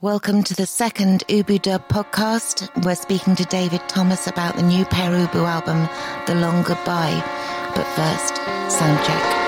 Welcome to the second Ubu Dub podcast. We're speaking to David Thomas about the new Pere Ubu album, The Long Goodbye. But first, sound check.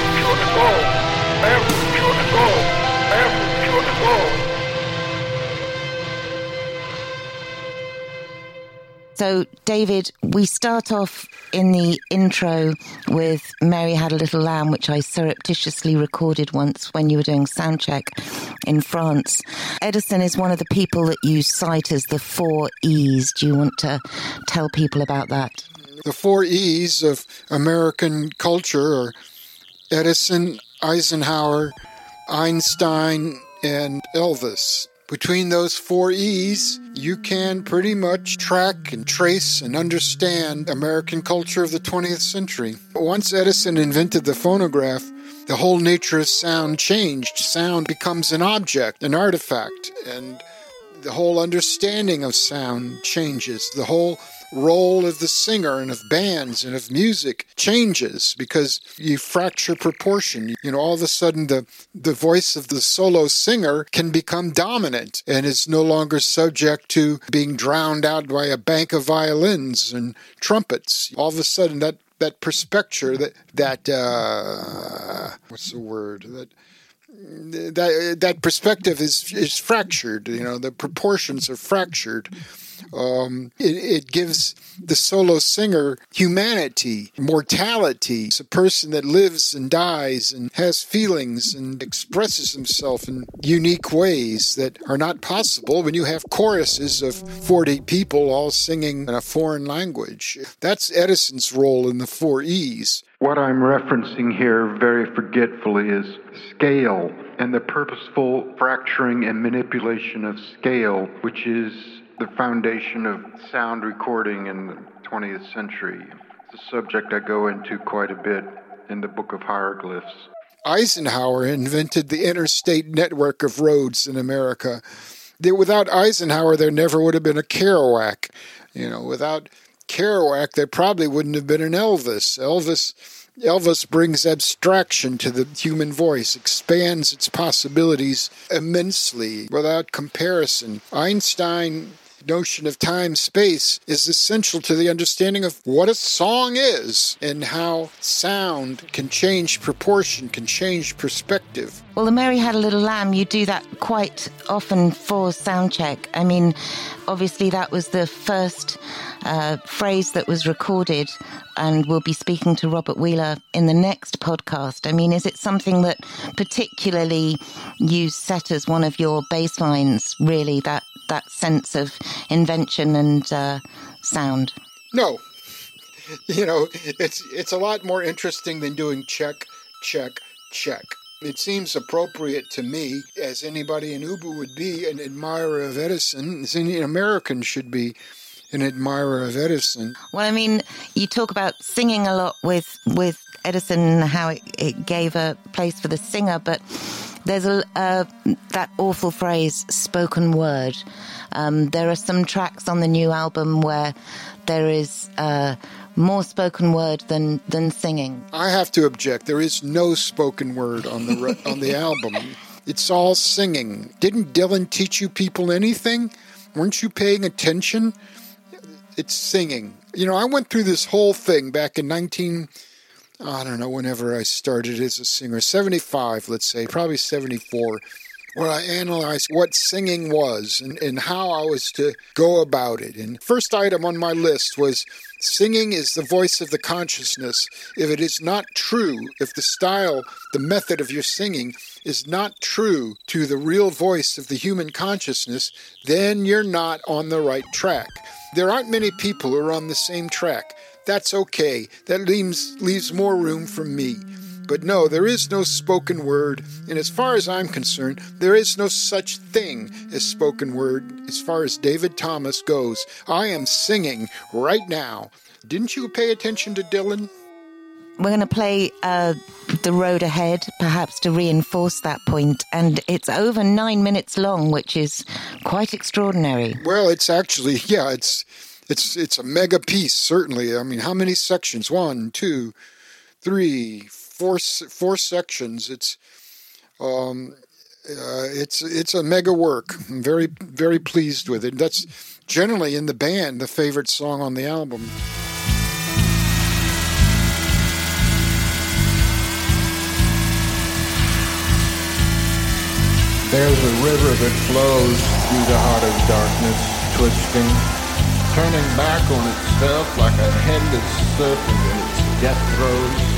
So, David, we start off in the intro with Mary Had a Little Lamb, which I surreptitiously recorded once when you were doing soundcheck in France. Edison is one of the people that you cite as the four E's. Do you want to tell people about that? The four E's of American culture are Edison, Eisenhower, Einstein, and Elvis. Between those four E's, you can pretty much track and trace and understand American culture of the 20th century. Once Edison invented the phonograph, the whole nature of sound changed. Sound becomes an object, an artifact, and the whole understanding of sound changes. The whole role of the singer and of bands and of music changes because you fracture proportion. You know, all of a sudden the, the voice of the solo singer can become dominant and is no longer subject to being drowned out by a bank of violins and trumpets. All of a sudden that that perspective that that uh, what's the word that that that perspective is is fractured you know the proportions are fractured um, it, it, gives the solo singer humanity, mortality. It's a person that lives and dies and has feelings and expresses himself in unique ways that are not possible when you have choruses of 40 people all singing in a foreign language. That's Edison's role in the four E's. What I'm referencing here very forgetfully is scale and the purposeful fracturing and manipulation of scale, which is the foundation of sound recording in the 20th century. It's a subject I go into quite a bit in the Book of Hieroglyphs. Eisenhower invented the interstate network of roads in America. Without Eisenhower, there never would have been a Kerouac. You know, without Kerouac, there probably wouldn't have been an Elvis. Elvis Elvis brings abstraction to the human voice, expands its possibilities immensely without comparison. Einstein notion of time space is essential to the understanding of what a song is and how sound can change proportion, can change perspective. Well, the Mary Had a Little Lamb, you do that quite often for soundcheck. I mean, obviously, that was the first uh, phrase that was recorded, and we'll be speaking to Robert Wheeler in the next podcast. I mean, is it something that particularly you set as one of your baselines, really, that, that sense of invention and uh, sound? No. You know, it's, it's a lot more interesting than doing check, check, check. It seems appropriate to me, as anybody in Ubu would be, an admirer of Edison, as any American should be an admirer of Edison. Well, I mean, you talk about singing a lot with with Edison how it, it gave a place for the singer, but there's a uh, that awful phrase "spoken word." Um, there are some tracks on the new album where there is. Uh, more spoken word than than singing. I have to object. There is no spoken word on the on the album. It's all singing. Didn't Dylan teach you people anything? Weren't you paying attention? It's singing. You know, I went through this whole thing back in 19 I don't know, whenever I started as a singer, 75, let's say, probably 74. Where I analyzed what singing was and, and how I was to go about it. And first item on my list was Singing is the voice of the consciousness. If it is not true, if the style, the method of your singing is not true to the real voice of the human consciousness, then you're not on the right track. There aren't many people who are on the same track. That's okay. That leaves, leaves more room for me. But no, there is no spoken word, and as far as I'm concerned, there is no such thing as spoken word as far as David Thomas goes. I am singing right now. Didn't you pay attention to Dylan? We're going to play uh, The Road Ahead, perhaps to reinforce that point. and it's over nine minutes long, which is quite extraordinary. Well, it's actually, yeah, it's it's it's a mega piece, certainly. I mean, how many sections? One, two, three, four four sections. It's um, uh, it's it's a mega work. I'm very very pleased with it. That's generally in the band the favorite song on the album. There's a river that flows through the heart of darkness, twisting, turning back on itself like a headless serpent in its death throes.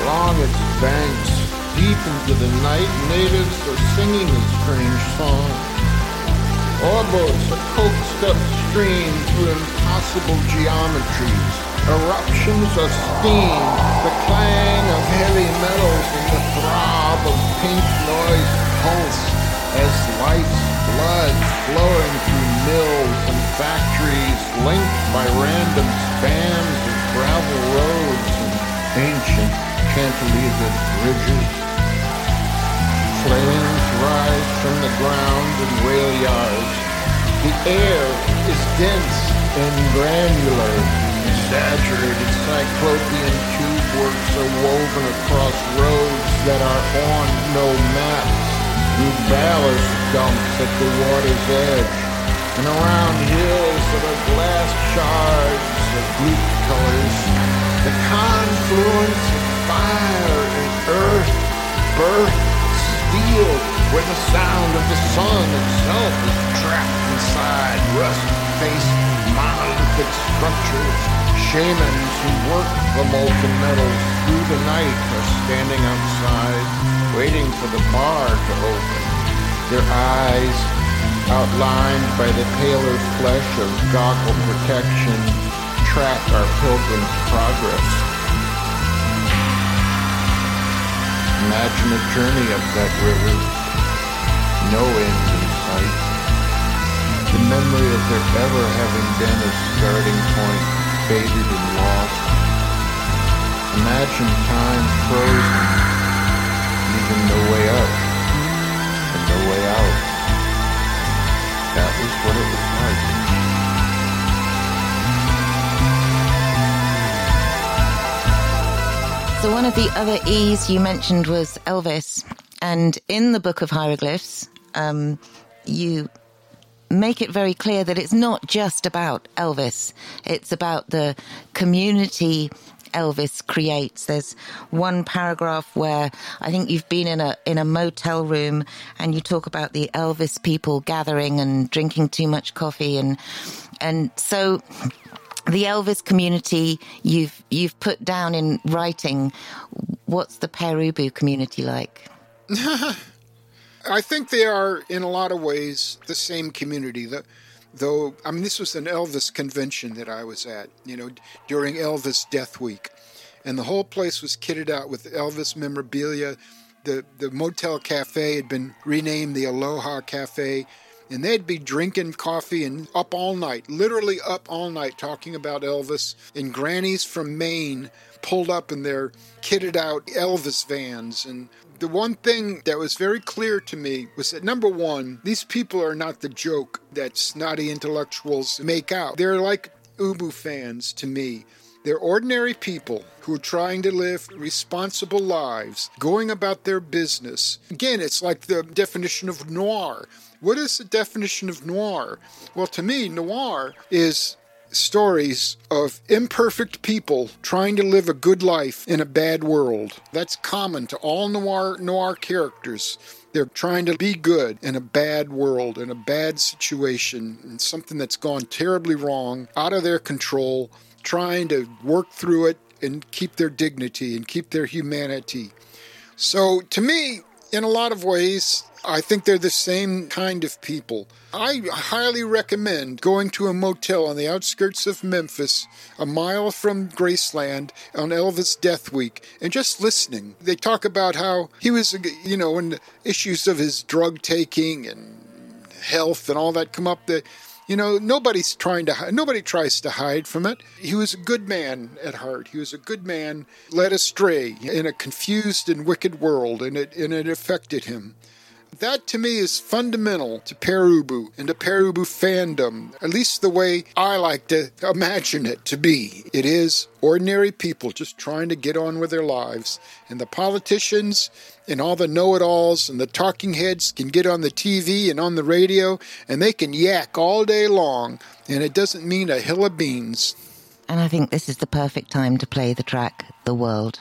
Along its banks, deep into the night, natives are singing a strange song. Oarboats are coaxed upstream through impossible geometries. Eruptions of steam, the clang of heavy metals, and the throb of pink noise pulse as lights blood flowing through mills and factories linked by random spans of gravel roads and ancient cantilevered bridges. Flames rise from the ground in rail yards. The air is dense and granular. Exaggerated cyclopean tube works are woven across roads that are on no maps, through ballast dumps at the water's edge, and around hills that are glass shards of bleak colors. The confluence fire and earth, birth, steel, where the sound of the sun itself is trapped inside rust-faced monolithic structures. Shamans who work the molten metals through the night are standing outside, waiting for the bar to open. Their eyes, outlined by the paler flesh of goggle protection, track our pilgrim's progress. Imagine a journey up that river, no end in sight. The memory of there ever having been a starting point faded and lost. Imagine time frozen, even no way up and no way out. That was what it was like. So, one of the other E's you mentioned was Elvis. And in the Book of Hieroglyphs, um, you make it very clear that it's not just about Elvis, it's about the community Elvis creates. There's one paragraph where I think you've been in a in a motel room and you talk about the Elvis people gathering and drinking too much coffee and and so the Elvis community you've you've put down in writing. What's the Pere Ubu community like? I think they are in a lot of ways the same community. The, though I mean, this was an Elvis convention that I was at. You know, during Elvis Death Week, and the whole place was kitted out with Elvis memorabilia. The the motel cafe had been renamed the Aloha Cafe and they'd be drinking coffee and up all night, literally up all night, talking about Elvis. And grannies from Maine pulled up in their kitted out Elvis vans. And the one thing that was very clear to me was that number one, these people are not the joke that snotty intellectuals make out. They're like Ubu fans to me. They're ordinary people who are trying to live responsible lives, going about their business. Again, it's like the definition of noir. What is the definition of noir? Well, to me, noir is stories of imperfect people trying to live a good life in a bad world. That's common to all noir noir characters. They're trying to be good in a bad world, in a bad situation, in something that's gone terribly wrong, out of their control, trying to work through it and keep their dignity and keep their humanity. So, to me, in a lot of ways, I think they're the same kind of people. I highly recommend going to a motel on the outskirts of Memphis, a mile from Graceland, on Elvis Death Week, and just listening. They talk about how he was, you know, the issues of his drug taking and health and all that come up. That you know, nobody's trying to nobody tries to hide from it. He was a good man at heart. He was a good man led astray in a confused and wicked world, and it and it affected him. That to me is fundamental to Pere Ubu and to Pere Ubu fandom, at least the way I like to imagine it to be. It is ordinary people just trying to get on with their lives. And the politicians and all the know it alls and the talking heads can get on the TV and on the radio and they can yak all day long, and it doesn't mean a hill of beans. And I think this is the perfect time to play the track The World.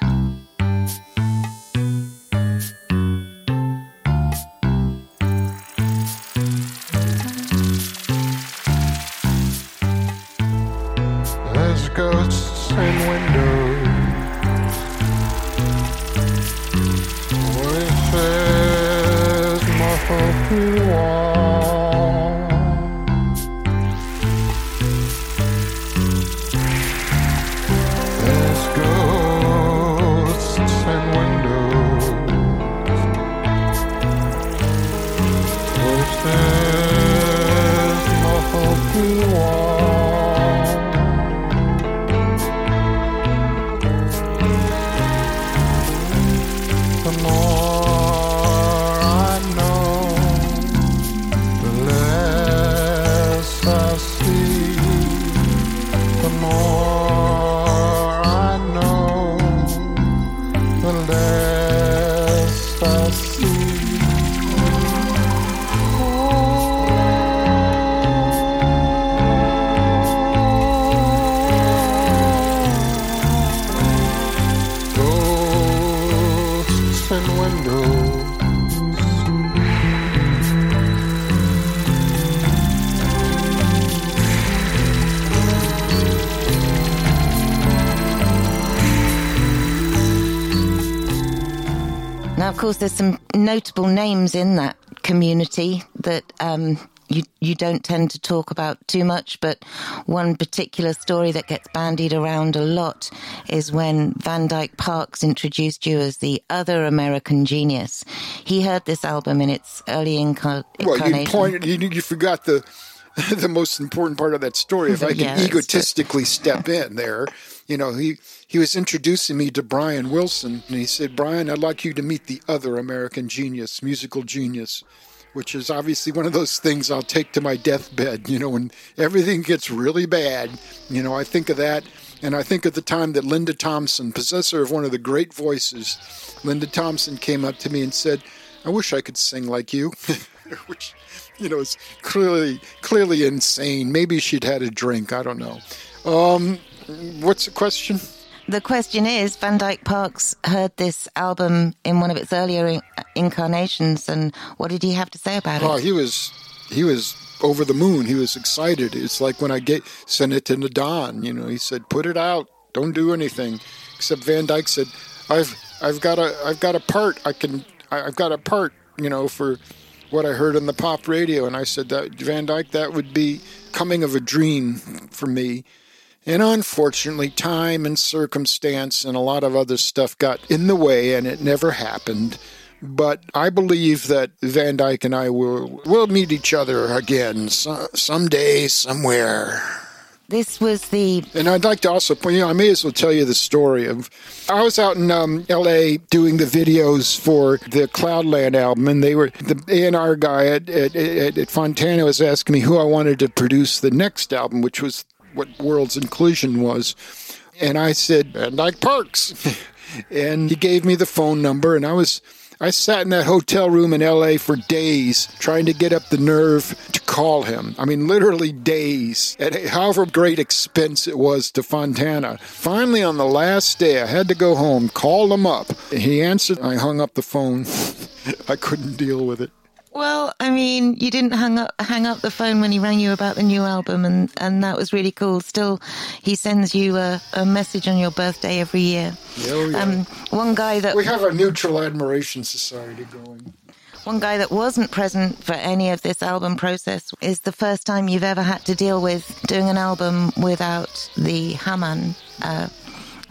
There's some notable names in that community that um, you you don't tend to talk about too much. But one particular story that gets bandied around a lot is when Van Dyke Parks introduced you as the other American genius. He heard this album in its early incar- Well, you pointed, you, you forgot the the most important part of that story. If I can egotistically step in there, you know, he he was introducing me to Brian Wilson, and he said, "Brian, I'd like you to meet the other American genius, musical genius." Which is obviously one of those things I'll take to my deathbed. You know, when everything gets really bad, you know, I think of that, and I think of the time that Linda Thompson, possessor of one of the great voices, Linda Thompson came up to me and said, "I wish I could sing like you," which you know, is clearly clearly insane. Maybe she'd had a drink. I don't know. Um, what's the question? The question is, Van Dyke Parks heard this album in one of its earlier in- incarnations, and what did he have to say about Oh, it? he was he was over the moon. He was excited. It's like when I get sent it to Nadon. You know, he said, "Put it out. Don't do anything." Except Van Dyke said, "I've I've got a I've got a part. I can I- I've got a part. You know, for what I heard on the pop radio." And I said, "That Van Dyke, that would be coming of a dream for me." And unfortunately, time and circumstance and a lot of other stuff got in the way, and it never happened. But I believe that Van Dyke and I will will meet each other again so, someday, somewhere. This was the And I'd like to also point, you know, I may as well tell you the story of. I was out in um, L.A. doing the videos for the Cloudland album, and they were the A&R guy at, at, at, at Fontana was asking me who I wanted to produce the next album, which was what Worlds in Collision was, and I said Van Dyke Parks, and he gave me the phone number, and I was. I sat in that hotel room in LA for days trying to get up the nerve to call him. I mean, literally days, at however great expense it was to Fontana. Finally, on the last day, I had to go home, called him up. He answered, I hung up the phone. I couldn't deal with it. Well, I mean, you didn't hang up hang up the phone when he rang you about the new album, and, and that was really cool. Still, he sends you a, a message on your birthday every year. Oh, yeah. Um, one guy that we have a mutual admiration society going. one guy that wasn't present for any of this album process is the first time you've ever had to deal with doing an album without the Hamann. Uh,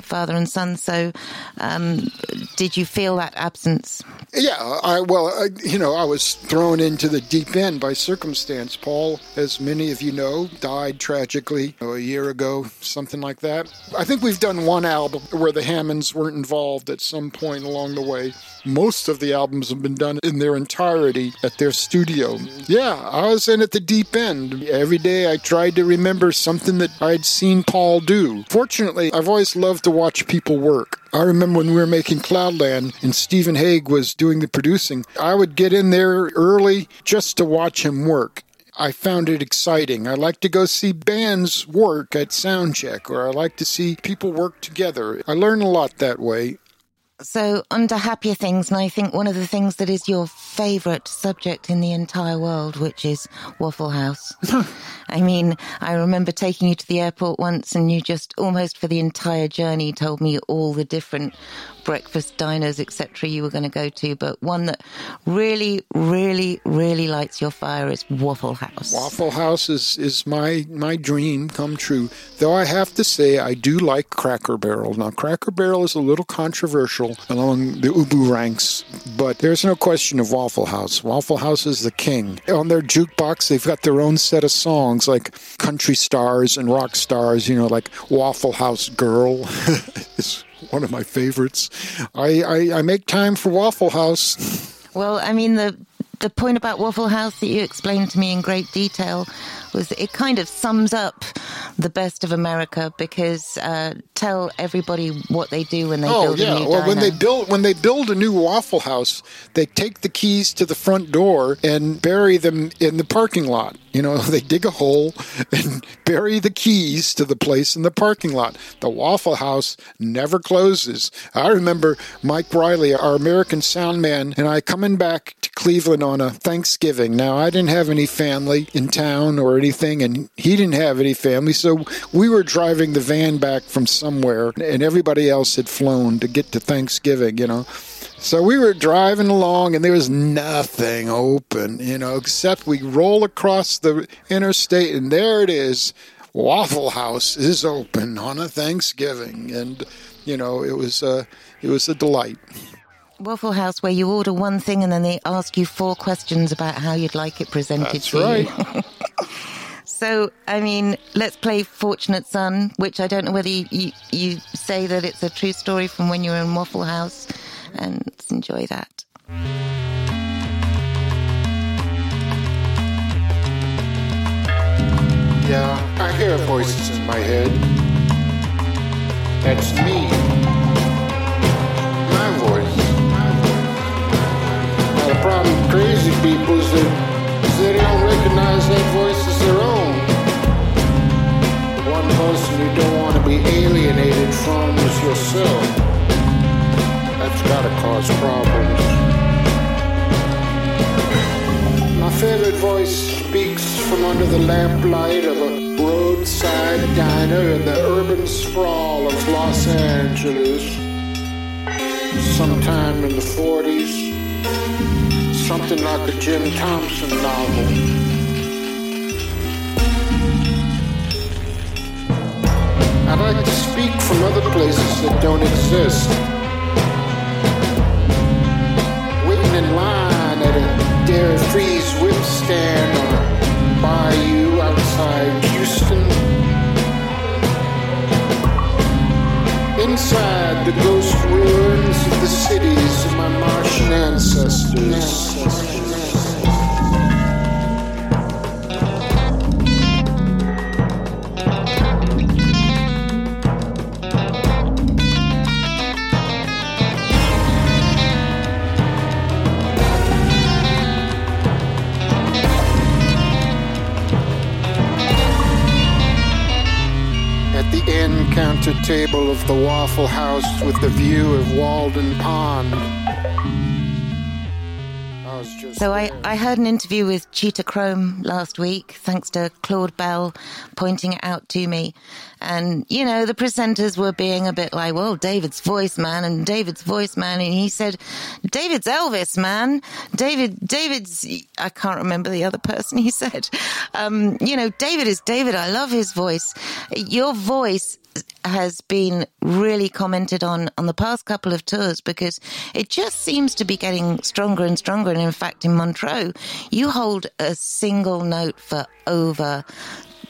Father and son. So, um, did you feel that absence? Yeah, I well, I, you know, I was thrown into the deep end by circumstance. Paul, as many of you know, died tragically a year ago, something like that. I think we've done one album where the Hamanns weren't involved at some point along the way. Most of the albums have been done in their entirety at their studio. Yeah, I was in at the deep end. Every day I tried to remember something that I'd seen Paul do. Fortunately, I've always loved to watch people work. I remember when we were making Cloudland and Stephen Hague was doing the producing, I would get in there early just to watch him work. I found it exciting. I like to go see bands work at soundcheck, or I like to see people work together. I learn a lot that way. So, under happier things, and I think one of the things that is your favourite subject in the entire world, which is Waffle House. I mean, I remember taking you to the airport once, and you just almost for the entire journey told me all the different breakfast diners, etc., you were going to go to. But one that really, really, really lights your fire is Waffle House. Waffle House is, is my, my dream come true. Though I have to say, I do like Cracker Barrel. Now, Cracker Barrel is a little controversial among the Ubu ranks, but there's no question of Waffle House. Waffle House is the king. On their jukebox, they've got their own set of songs like country stars and rock stars, you know, like Waffle House Girl is one of my favorites. I, I, I make time for Waffle House. Well, I mean, the the point about Waffle House that you explained to me in great detail was it kind of sums up the best of America because uh, tell everybody what they do when they Oh build a yeah, new well when they build when they build a new Waffle House, they take the keys to the front door and bury them in the parking lot. You know, they dig a hole and bury the keys to the place in the parking lot. The Waffle House never closes. I remember Mike Riley, our American sound man, and I coming back to Cleveland on a Thanksgiving. Now, I didn't have any family in town or anything, and he didn't have any family, so we were driving the van back from somewhere, and everybody else had flown to get to Thanksgiving, you know. So we were driving along and there was nothing open, you know, except we roll across the interstate and there it is. Waffle House is open on a Thanksgiving and you know, it was uh, it was a delight. Waffle House where you order one thing and then they ask you four questions about how you'd like it presented That's to right. you. So, I mean, let's play Fortunate Son, which I don't know whether you, you, you say that it's a true story from when you were in Waffle House, and enjoy that. Yeah, I hear voices in my head. That's me. My voice. Now, the problem with crazy people is that, is that they don't recognize that voice as their own. One person you don't want to be alienated from is yourself. That's gotta cause problems. My favorite voice speaks from under the lamplight of a roadside diner in the urban sprawl of Los Angeles. Sometime in the 40s. Something like a Jim Thompson novel. I'd like to speak from other places that don't exist. In line at a Dairy Freeze whip stand on a bayou outside Houston. Inside the ghost ruins of the cities of my Martian ancestors. At table of the Waffle House with the view of Walden Pond. So I. I heard an interview with Cheetah Chrome last week, thanks to Claude Bell pointing it out to me. And, you know, the presenters were being a bit like, well, David's voice, man, and David's voice, man. And he said, David's Elvis, man. David, David's, I can't remember the other person he said. Um, you know, David is David. I love his voice. Your voice has been really commented on on the past couple of tours because it just seems to be getting stronger and stronger. And in fact, in Montreux, you hold a single note for over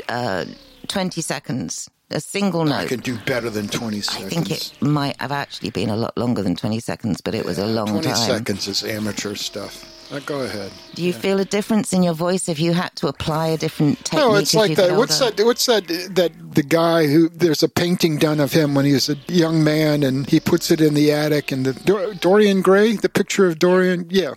uh, 20 seconds. A single note. I could do better than 20 seconds. I think it might have actually been a lot longer than 20 seconds, but it was a long 20 time. seconds is amateur stuff. Uh, go ahead. Do you feel a difference in your voice if you had to apply a different technique? No, it's like that. What's that? What's that? That the guy who there's a painting done of him when he was a young man, and he puts it in the attic. And the Dor- Dorian Gray, the picture of Dorian, yeah.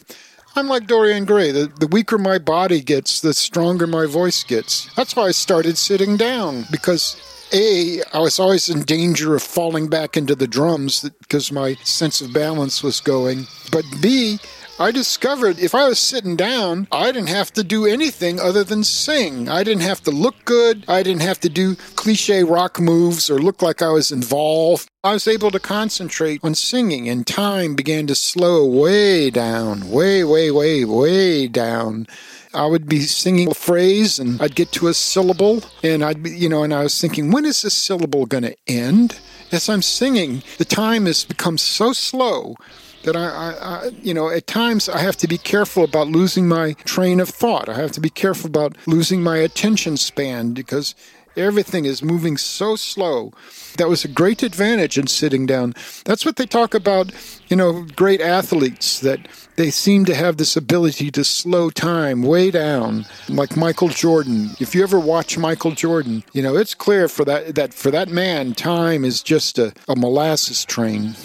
I'm like Dorian Gray. The, the weaker my body gets, the stronger my voice gets. That's why I started sitting down because a, I was always in danger of falling back into the drums because my sense of balance was going. But B, I discovered if I was sitting down, I didn't have to do anything other than sing. I didn't have to look good. I didn't have to do cliche rock moves or look like I was involved. I was able to concentrate on singing, and time began to slow way down, way, way, way, way down. I would be singing a phrase and I'd get to a syllable and I'd be, you know, and I was thinking, when is this syllable going to end? As I'm singing, the time has become so slow that I, I, I, you know, at times I have to be careful about losing my train of thought. I have to be careful about losing my attention span because everything is moving so slow. That was a great advantage in sitting down. That's what they talk about, you know, great athletes that they seem to have this ability to slow time way down, like Michael Jordan. If you ever watch Michael Jordan, you know, it's clear for that that for that man, time is just a, a molasses train.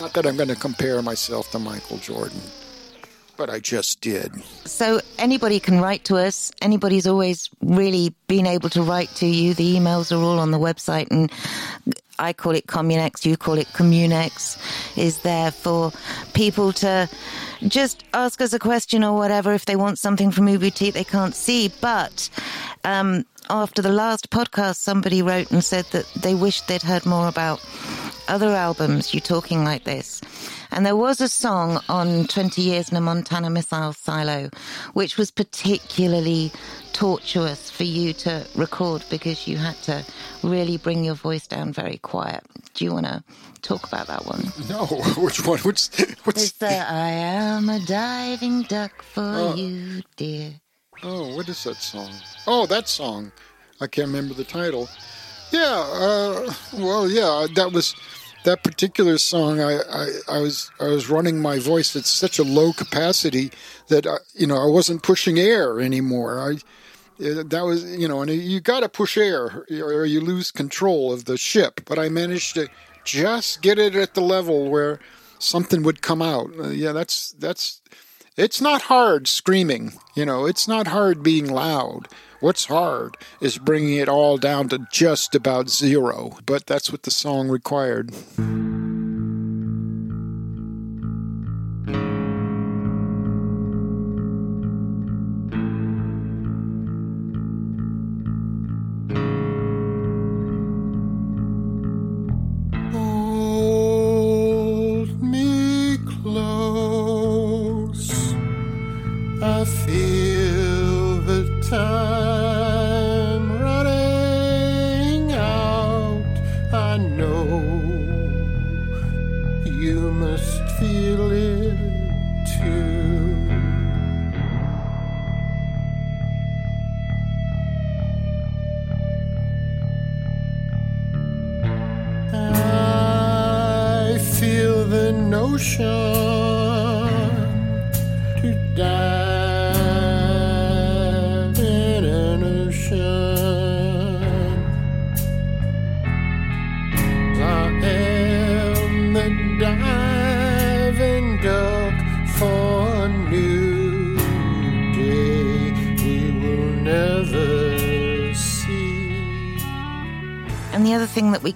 Not that I'm going to compare myself to Michael Jordan, but I just did. So anybody can write to us. Anybody's always really been able to write to you. The emails are all on the website, and I call it Communex. You call it Communex. Is there for people to just ask us a question or whatever if they want something from Uboutique they can't see. But um, after the last podcast, somebody wrote and said that they wished they'd heard more about other albums. You talking like this. And there was a song on 20 Years in a Montana Missile Silo, which was particularly tortuous for you to record because you had to really bring your voice down very quiet. Do you want to talk about that one? No, which one? Which, what's? It's the I am a diving duck for Oh. you, dear. Oh, what is that song? Oh, that song. I can't remember the title. Yeah, uh, well, yeah, that was that particular song. I, I, I was I was running my voice at such a low capacity that I, you know I wasn't pushing air anymore. I uh, that was you know, and you got to push air or you lose control of the ship. But I managed to just get it at the level where something would come out. Uh, yeah, that's that's it's not hard screaming, you know, it's not hard being loud. What's hard is bringing it all down to just about zero, but that's what the song required. I feel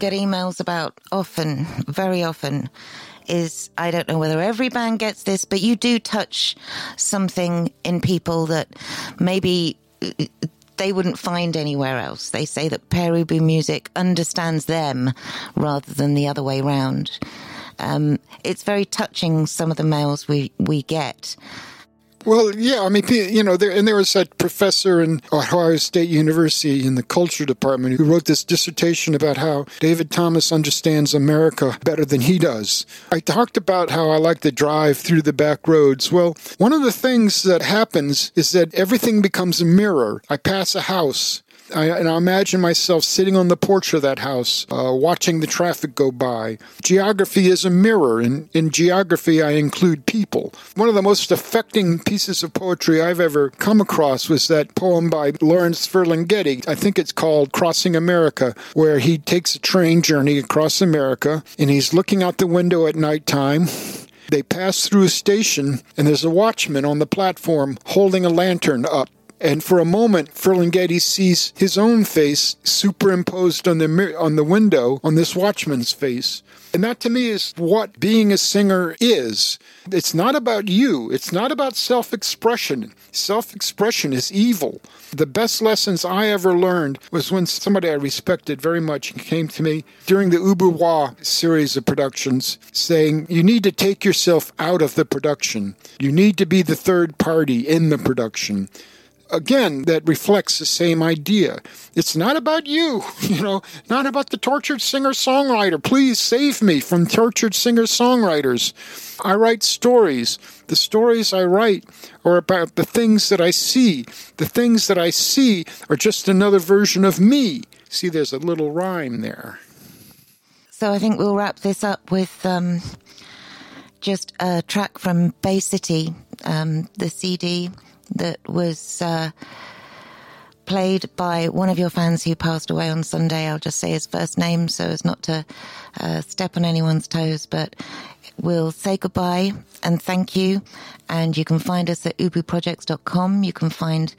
get emails about often, very often, is I don't know whether every band gets this, but you do touch something in people that maybe uh, they wouldn't find anywhere else. They say that Pere Ubu music understands them rather than the other way round. Um, it's very touching. Some of the mails we we get. Well, yeah, I mean, you know, there, and there was that professor in Ohio State University in the culture department who wrote this dissertation about how David Thomas understands America better than he does. I talked about how I like to drive through the back roads. Well, one of the things that happens is that everything becomes a mirror. I pass a house I, and I imagine myself sitting on the porch of that house, uh, watching the traffic go by. Geography is a mirror, and in geography, I include people. One of the most affecting pieces of poetry I've ever come across was that poem by Lawrence Ferlinghetti. I think it's called Crossing America, where he takes a train journey across America, and he's looking out the window at nighttime. They pass through a station, and there's a watchman on the platform holding a lantern up and for a moment, Ferlinghetti sees his own face superimposed on the on the window on this watchman's face. And that to me is what being a singer is. It's not about you. It's not about self-expression. Self-expression is evil. The best lessons I ever learned was when somebody I respected very much came to me during the Ubu Roi series of productions saying, You need to take yourself out of the production. You need to be the third party in the production again, that reflects the same idea. It's not about you, you know, not about the tortured singer songwriter. Please save me from tortured singer songwriters. I write stories. The stories I write are about the things that I see. The things that I see are just another version of me. See, there's a little rhyme there. So I think we'll wrap this up with um, just a track from Bay City, um, the CD that was uh, played by one of your fans who passed away on Sunday. I'll just say his first name so as not to uh, step on anyone's toes, but we'll say goodbye and thank you. And you can find us at ubuprojects.com. You can find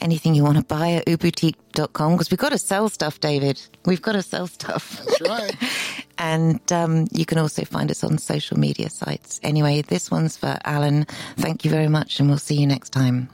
anything you want to buy at uboutique.com because we've got to sell stuff, David. We've got to sell stuff. That's right. and um, you can also find us on social media sites. Anyway, this one's for Alan. Thank you very much, and we'll see you next time.